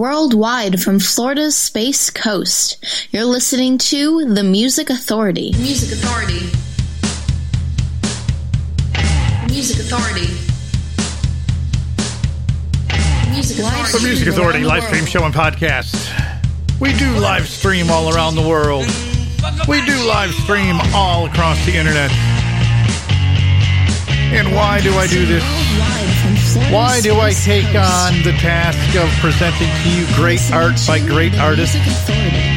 Worldwide from Florida's Space Coast, you're listening to The Music Authority. Music Authority. Music Authority. Music Authority. The Music Authority live stream show and podcast. We do live stream all around the world. We do live stream all across the internet. And why do I do this? Why do I take on the task of presenting to you great art by great artists?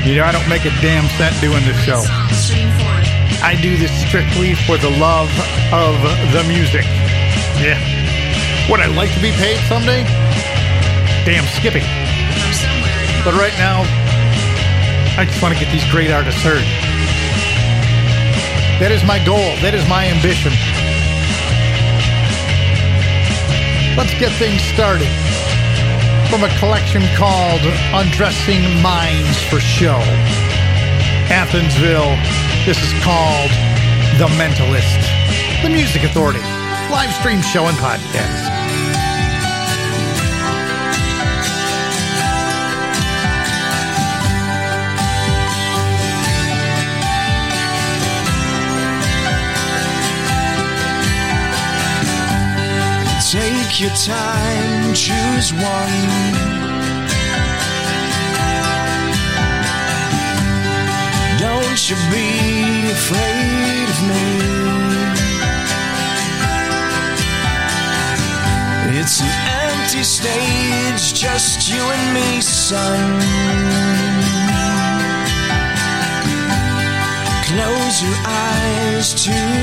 You know, I don't make a damn cent doing this show. I do this strictly for the love of the music. Yeah. Would I like to be paid someday? Damn skipping. But right now, I just want to get these great artists heard. That is my goal. That is my ambition. Let's get things started. From a collection called Undressing Minds for Show. Athensville. This is called The Mentalist. The Music Authority. Live stream show and podcast. Take your time, choose one. Don't you be afraid of me. It's an empty stage, just you and me, son. Close your eyes to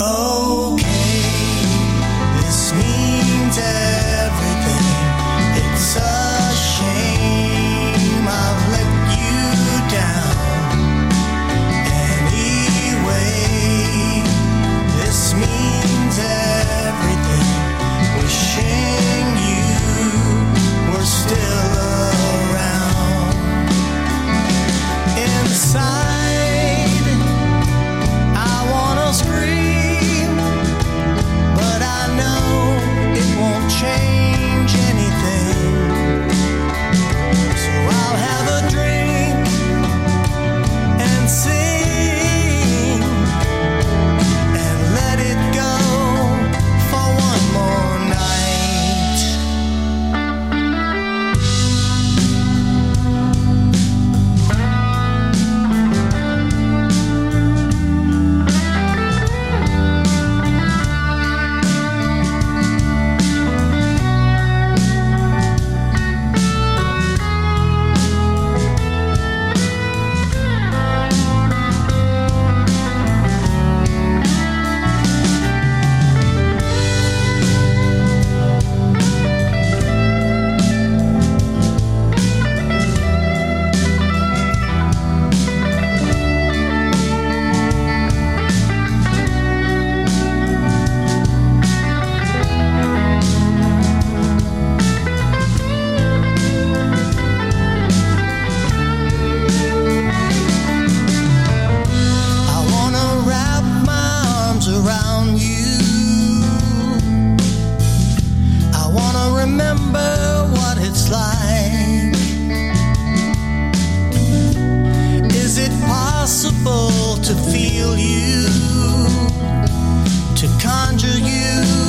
Okay, to feel you, to conjure you.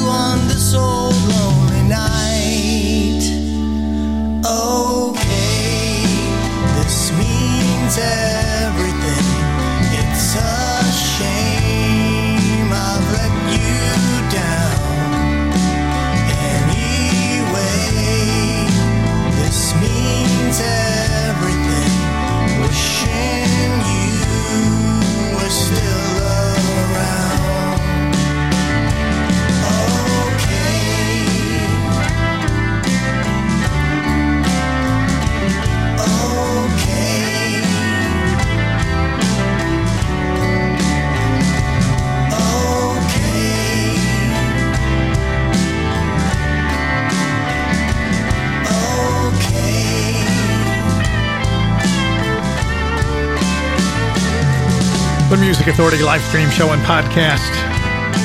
Music Authority live stream show and podcast.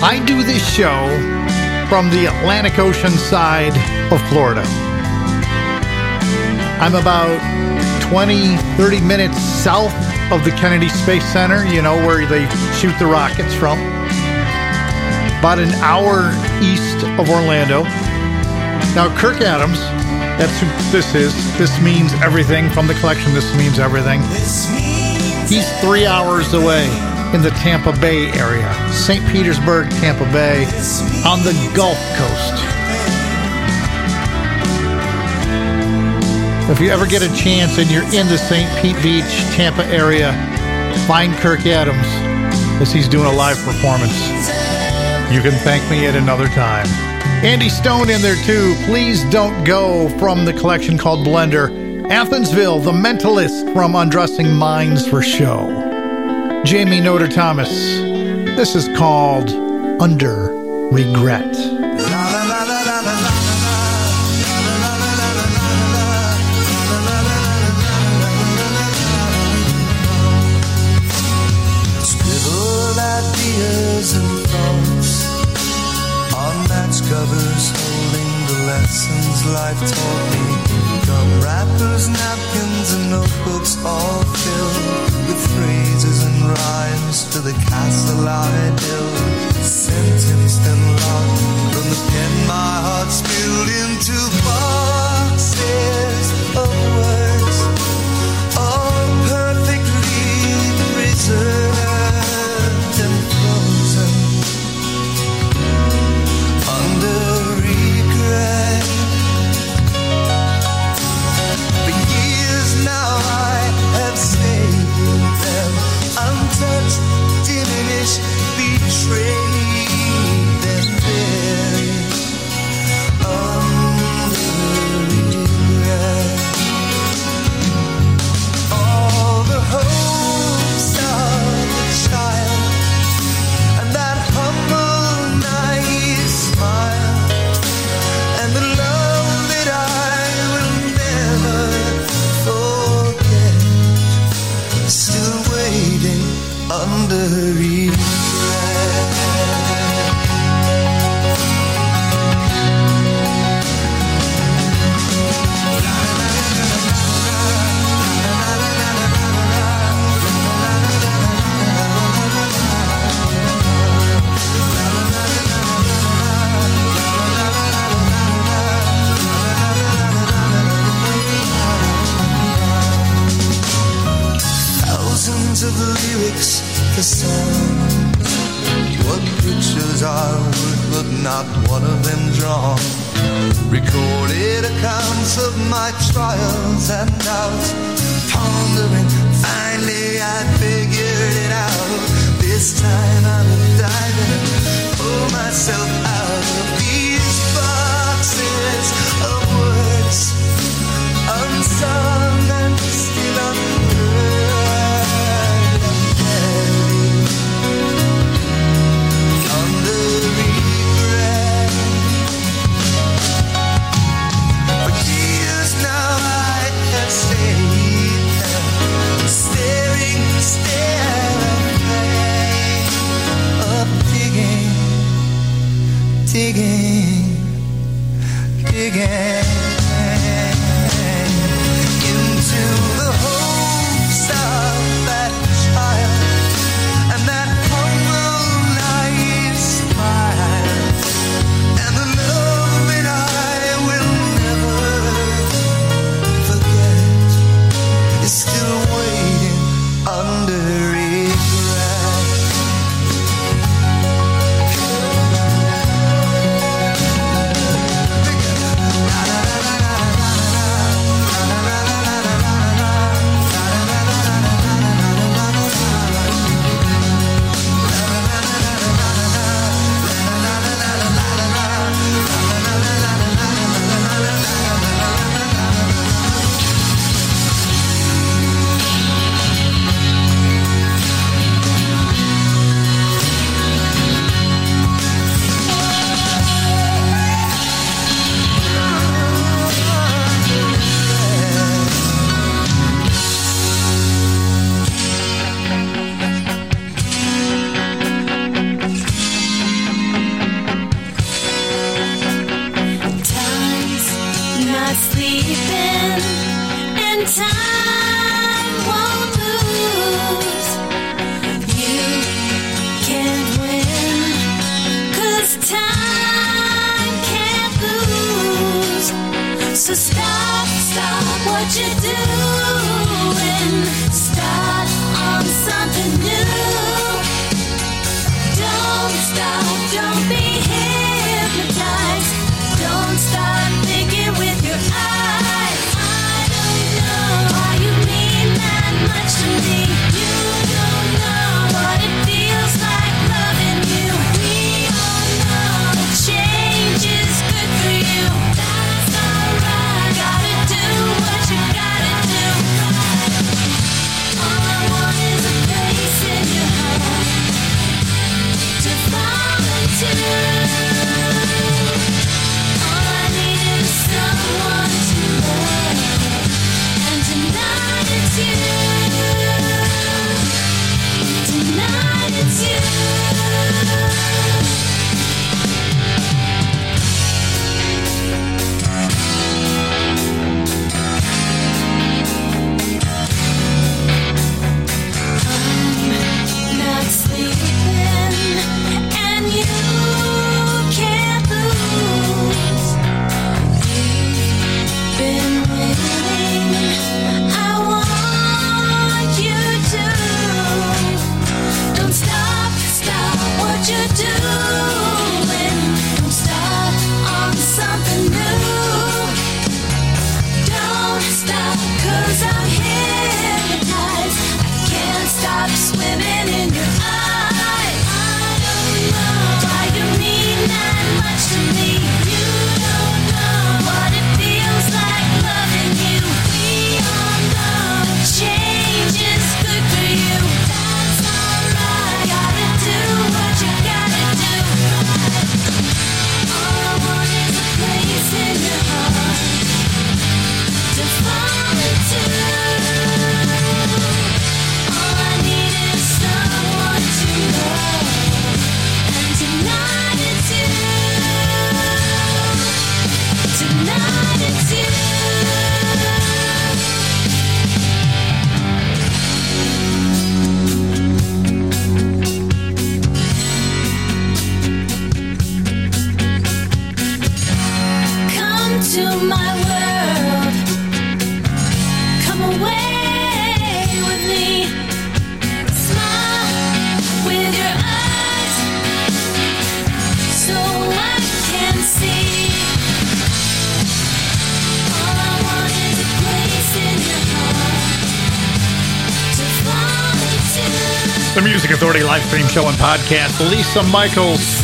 I do this show from the Atlantic Ocean side of Florida. I'm about 20, 30 minutes south of the Kennedy Space Center, you know, where they shoot the rockets from. About an hour east of Orlando. Now, Kirk Adams, that's who this is. This means everything from the collection. This means everything. This means He's three hours away in the Tampa Bay area, St. Petersburg, Tampa Bay, on the Gulf Coast. If you ever get a chance and you're in the St. Pete Beach, Tampa area, find Kirk Adams as he's doing a live performance. You can thank me at another time. Andy Stone in there too. Please don't go from the collection called Blender. Athensville, The Mentalist from Undressing Minds for Show. Jamie Notarthomas. This is called Under Regret. Lessons life taught notebooks all filled with phrases and rhymes to the castle I built. Sentenced and locked from the pen, my heart spilled into boxes stream show and podcast. Lisa Michaels,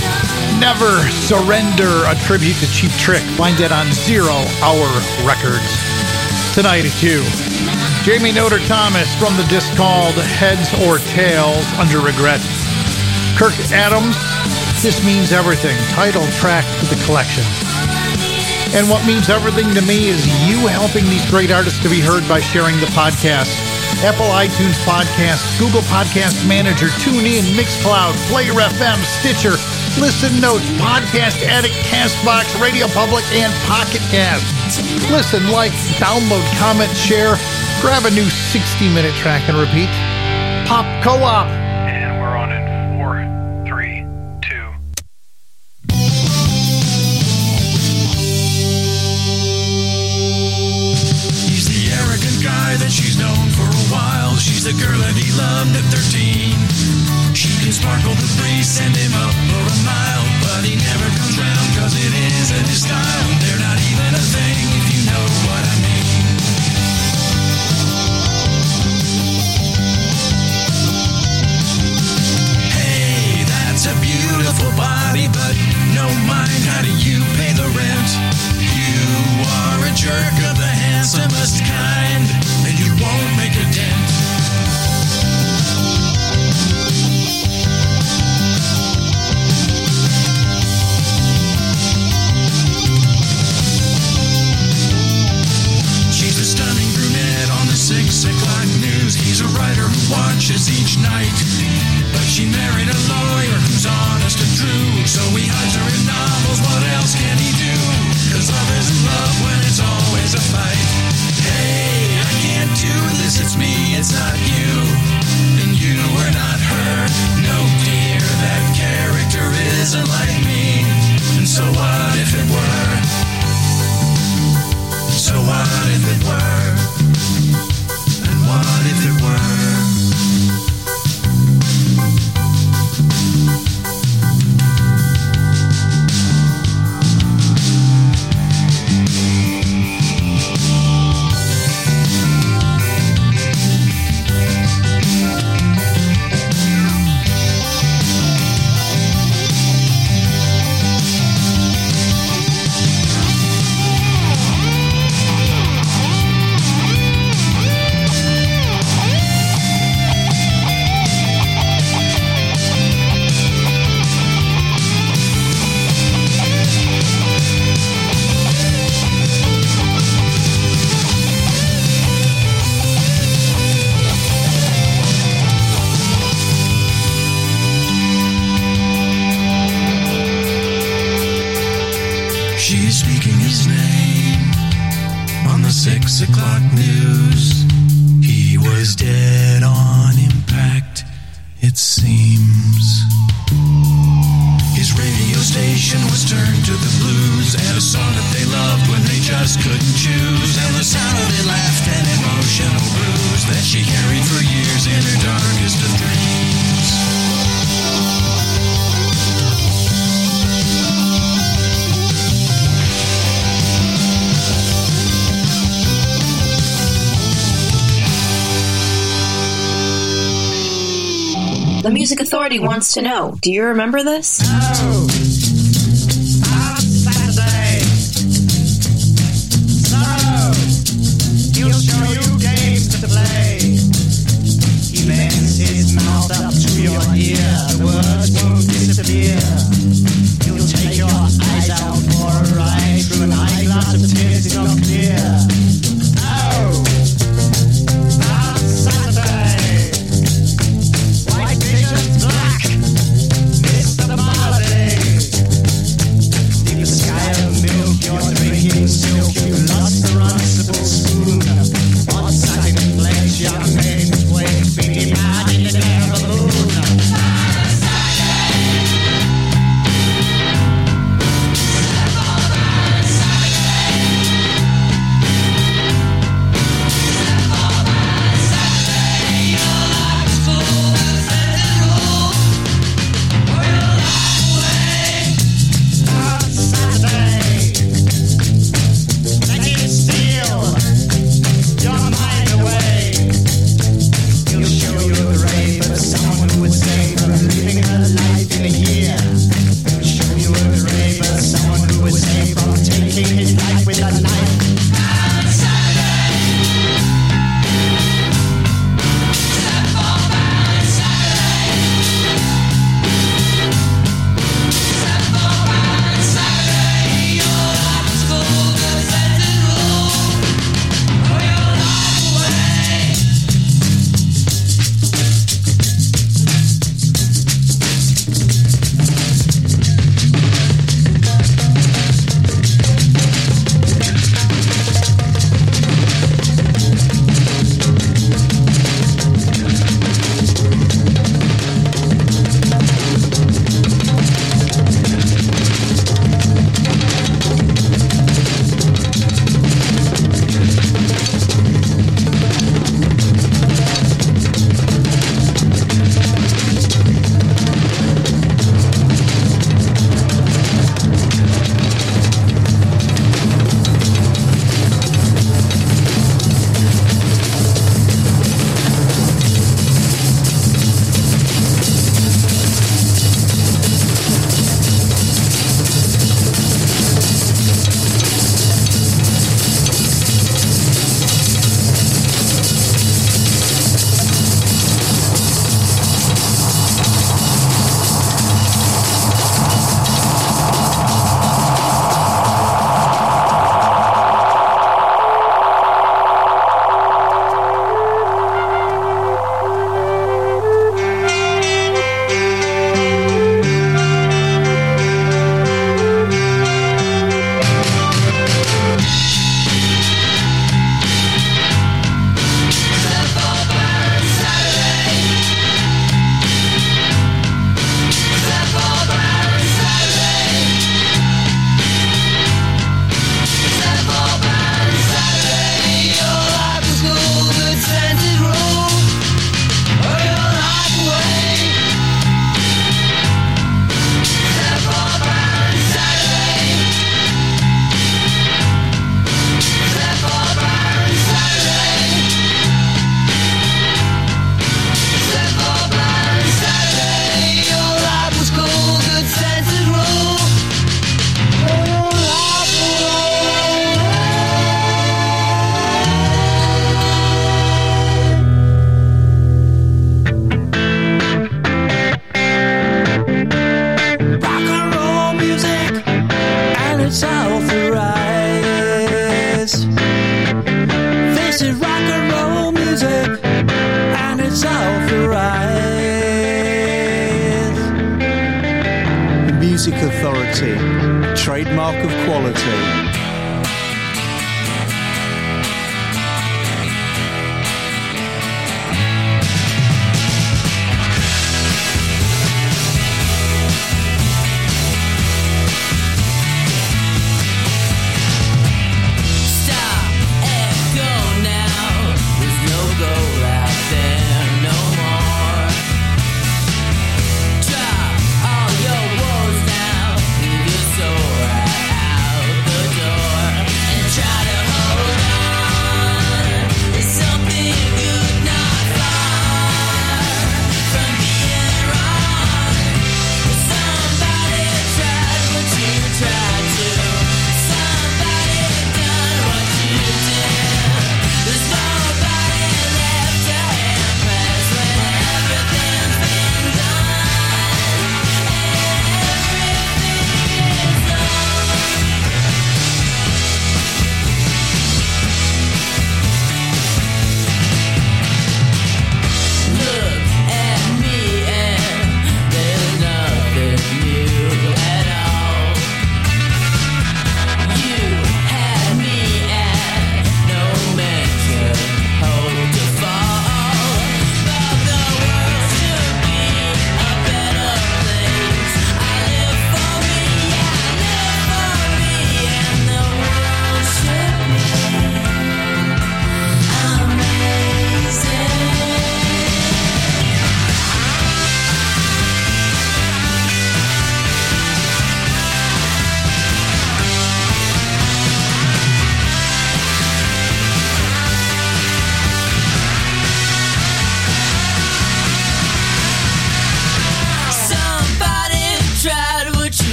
Never Surrender, a tribute to Cheap Trick. Find it on Zero Hour Records. Tonight at 2. Jamie Notarthomas from the disc called Heads or Tales Under Regret. Kirk Adams, This Means Everything, title track to the collection. And what means everything to me is you helping these great artists to be heard by sharing the podcast. Apple iTunes Podcast, Google Podcast Manager, TuneIn, Mixcloud, Player FM, Stitcher, Listen Notes, Podcast Addict, Castbox, Radio Public, and Pocket Cast. Listen, like, download, comment, share, grab a new 60-minute track and repeat. Pop Co-op. And She can sparkle the breeze, send him up for a mile. But he never comes round cause it isn't his style. They're not even a thing if you know what I mean. Hey, that's a beautiful body, but no mind. How do you pay the rent? You are a jerk of the handsomest kind, and you won't make a dent. News. He's a writer who watches each night. But she married a lawyer who's honest and true. So he hides her in novels. What else can he do? Cause love isn't love when it's always a fight. Hey, to know Do you remember this? He'll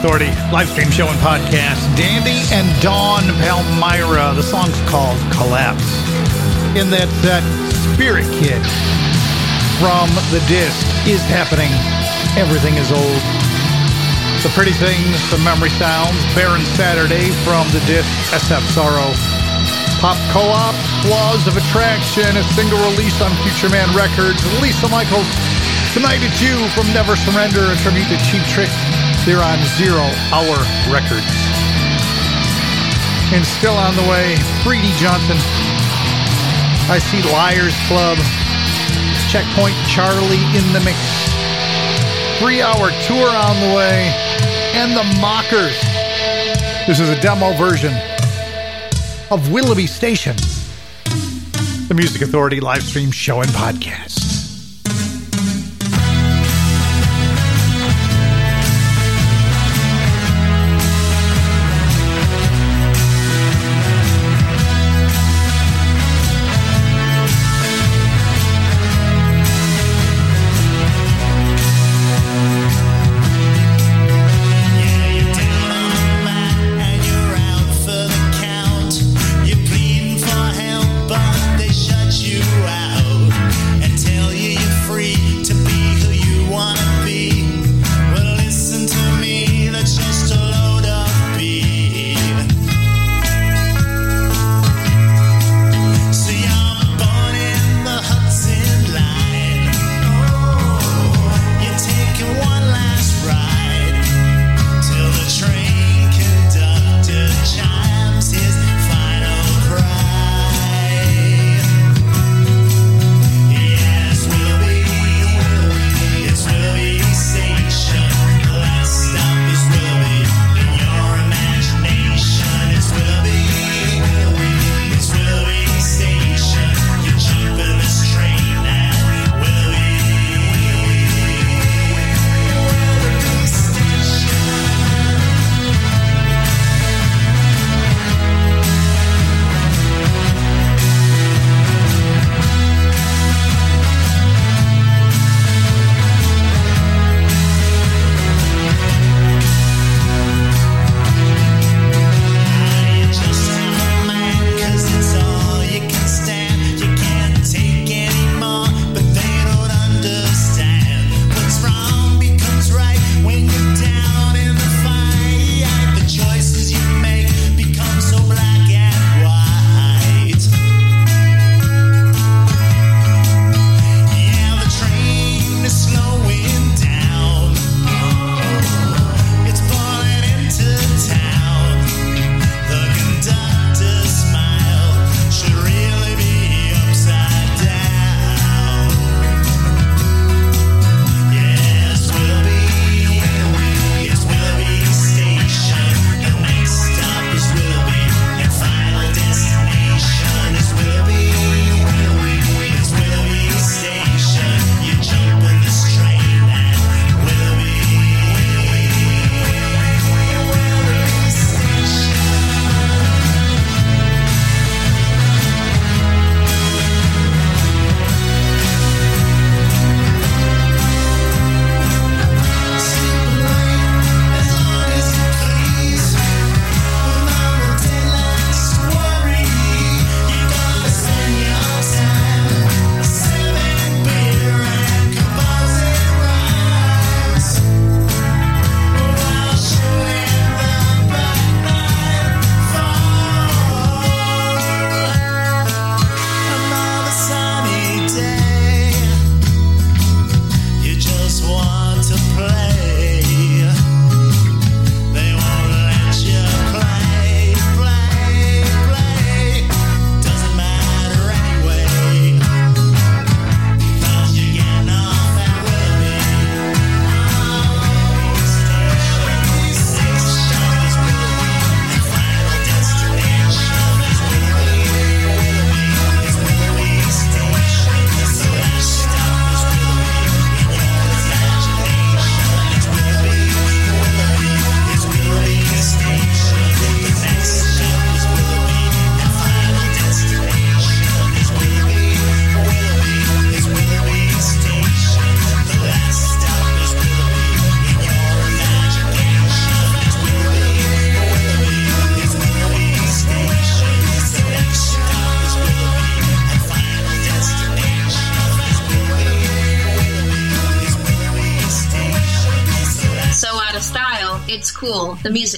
Authority live stream show and podcast. Dandy and Dawn Palmyra. The song's called Collapse. In that set, Spirit Kid from the disc is happening. Everything is old. The Pretty Things, the Memory Sounds, Baron Saturday from the disc SF Sorrow. Pop Co-op, Laws of Attraction, a single release on Future Man Records. Lisa Michaels, Tonight It's You from Never Surrender, a tribute to Cheap Trick. They're on Zero Hour Records. And still on the way, Freedy Johnston. I see Liars Club. Checkpoint Charlie in the mix. Three hour tour on the way. And the Mockers. This is a demo version of Willoughby Station. The Music Authority live stream show and podcast.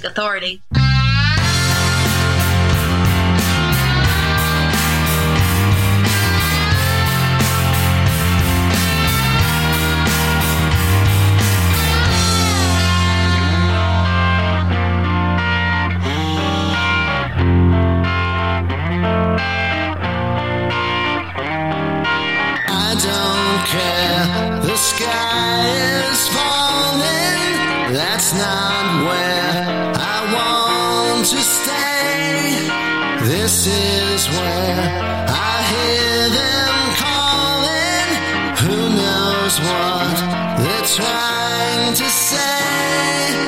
Authority. What they're trying to say?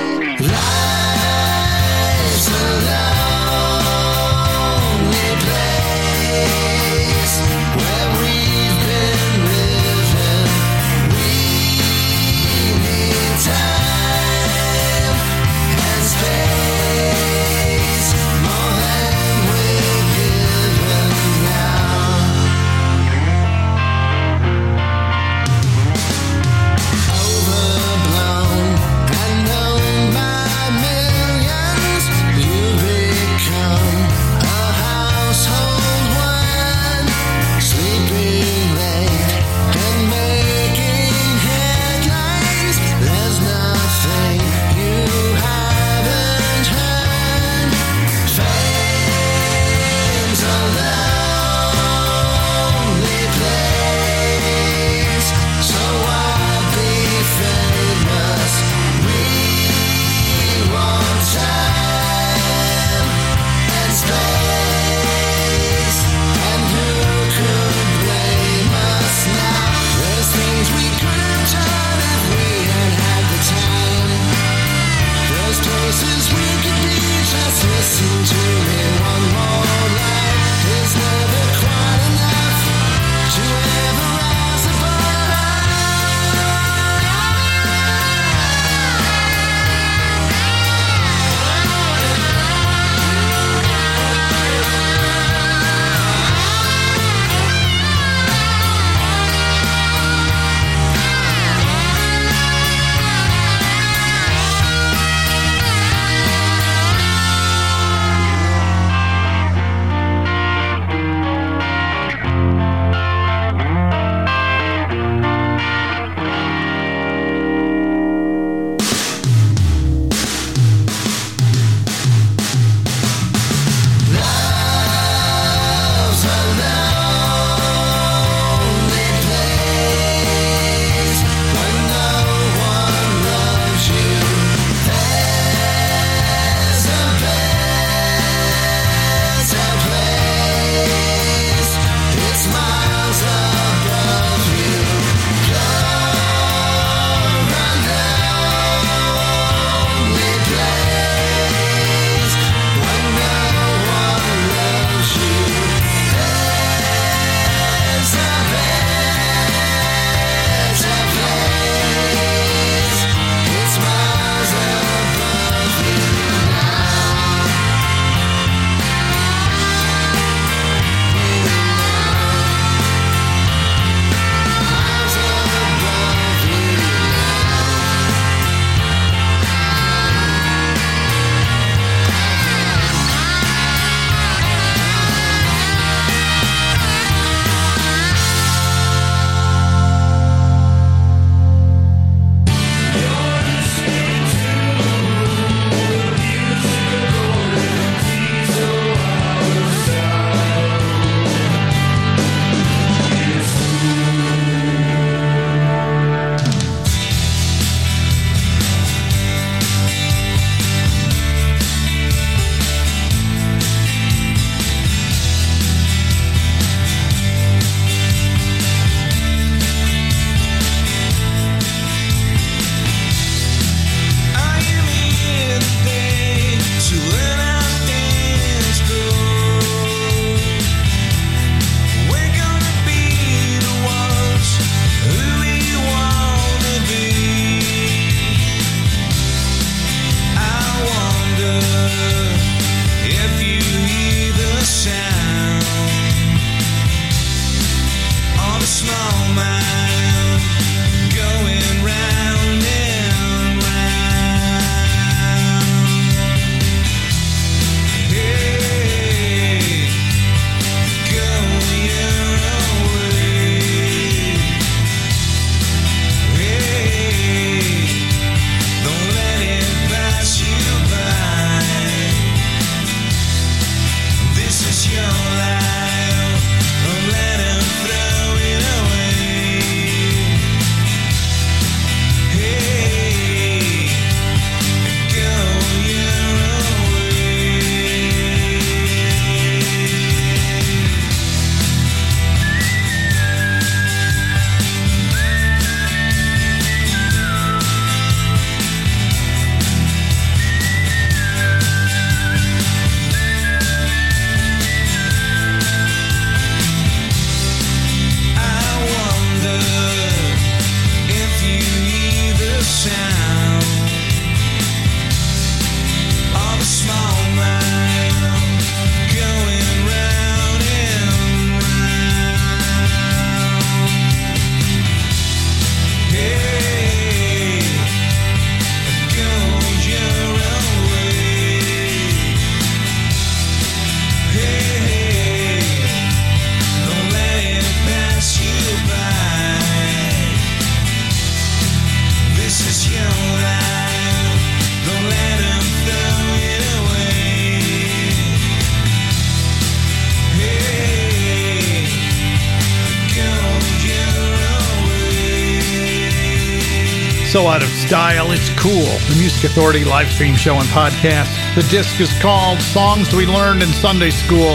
So out of style, it's cool. The Music Authority live stream show and podcast. The disc is called Songs We Learned in Sunday School.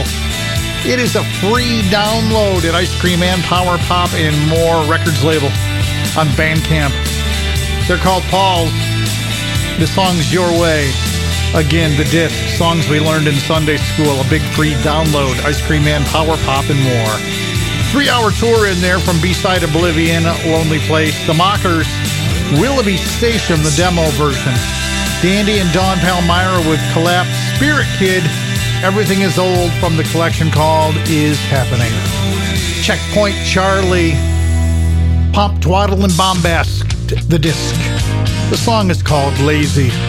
It is a free download at Ice Cream and Power Pop and More Records label on Bandcamp. They're called Paul's. The song's Your Way. Again, the disc, Songs We Learned in Sunday School, a big free download, Ice Cream Man, Power Pop, and more. Three hour tour in there from B-Side Oblivion, Lonely Place, The Mockers, Willoughby Station, the demo version, Dandy and Don Palmyra with Collapse, Spirit Kid, Everything is Old from the collection called Is Happening. Checkpoint Charlie, Pop Twaddle and Bombast, the disc. The song is called Lazy.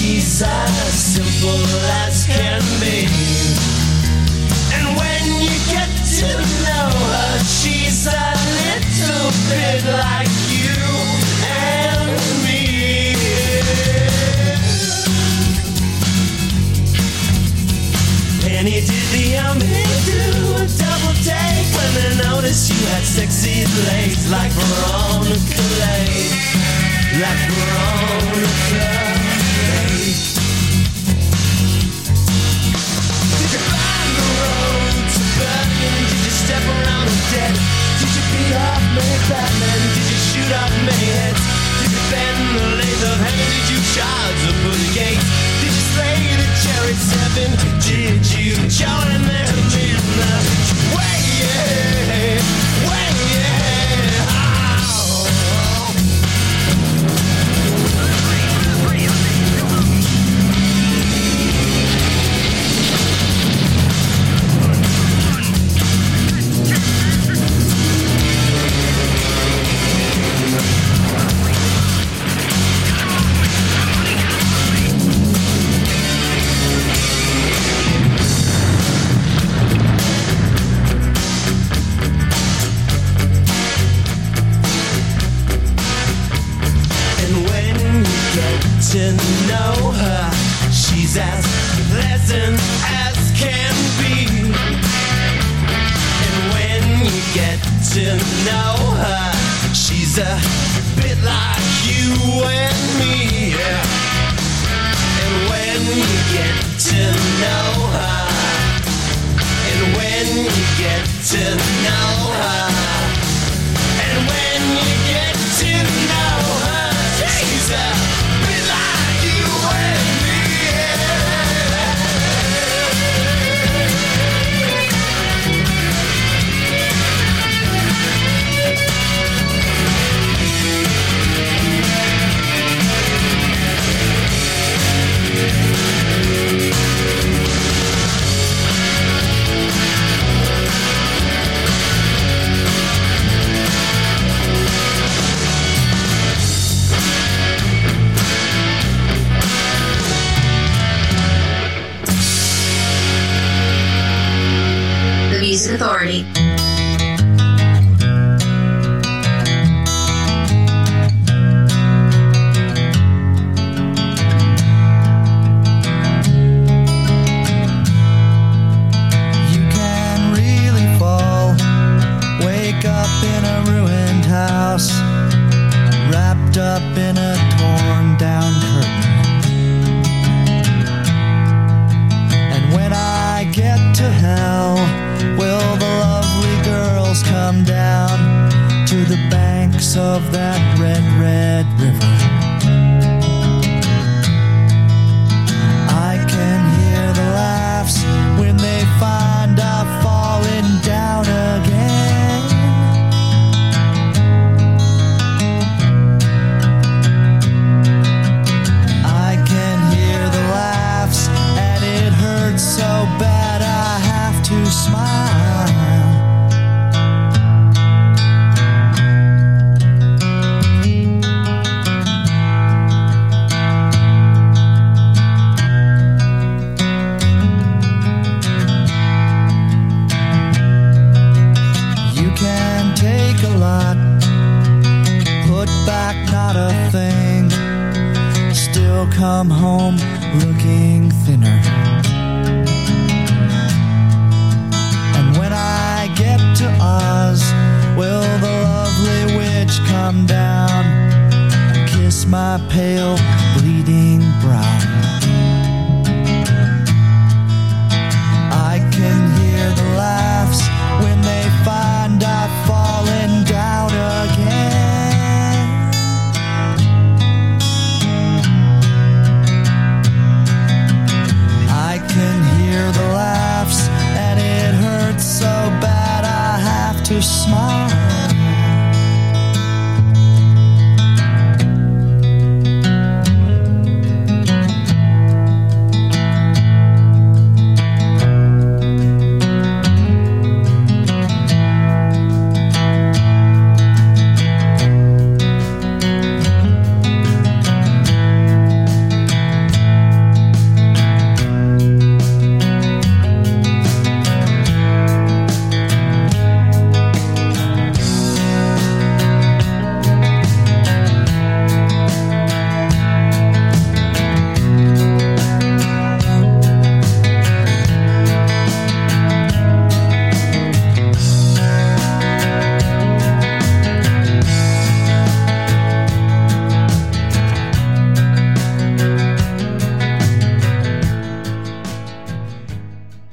She's as simple as can be. And when you get to know her, she's a little bit like you and me. Penny did the army do a double take when they noticed you had sexy legs like Veronica Lake, like Veronica. dead? Did you beat off many Batman? Did you shoot off many heads? Did you bend the lays of heaven? Did you charge the pearly gates? Did you slay the cherry seven? Did you join them in the way?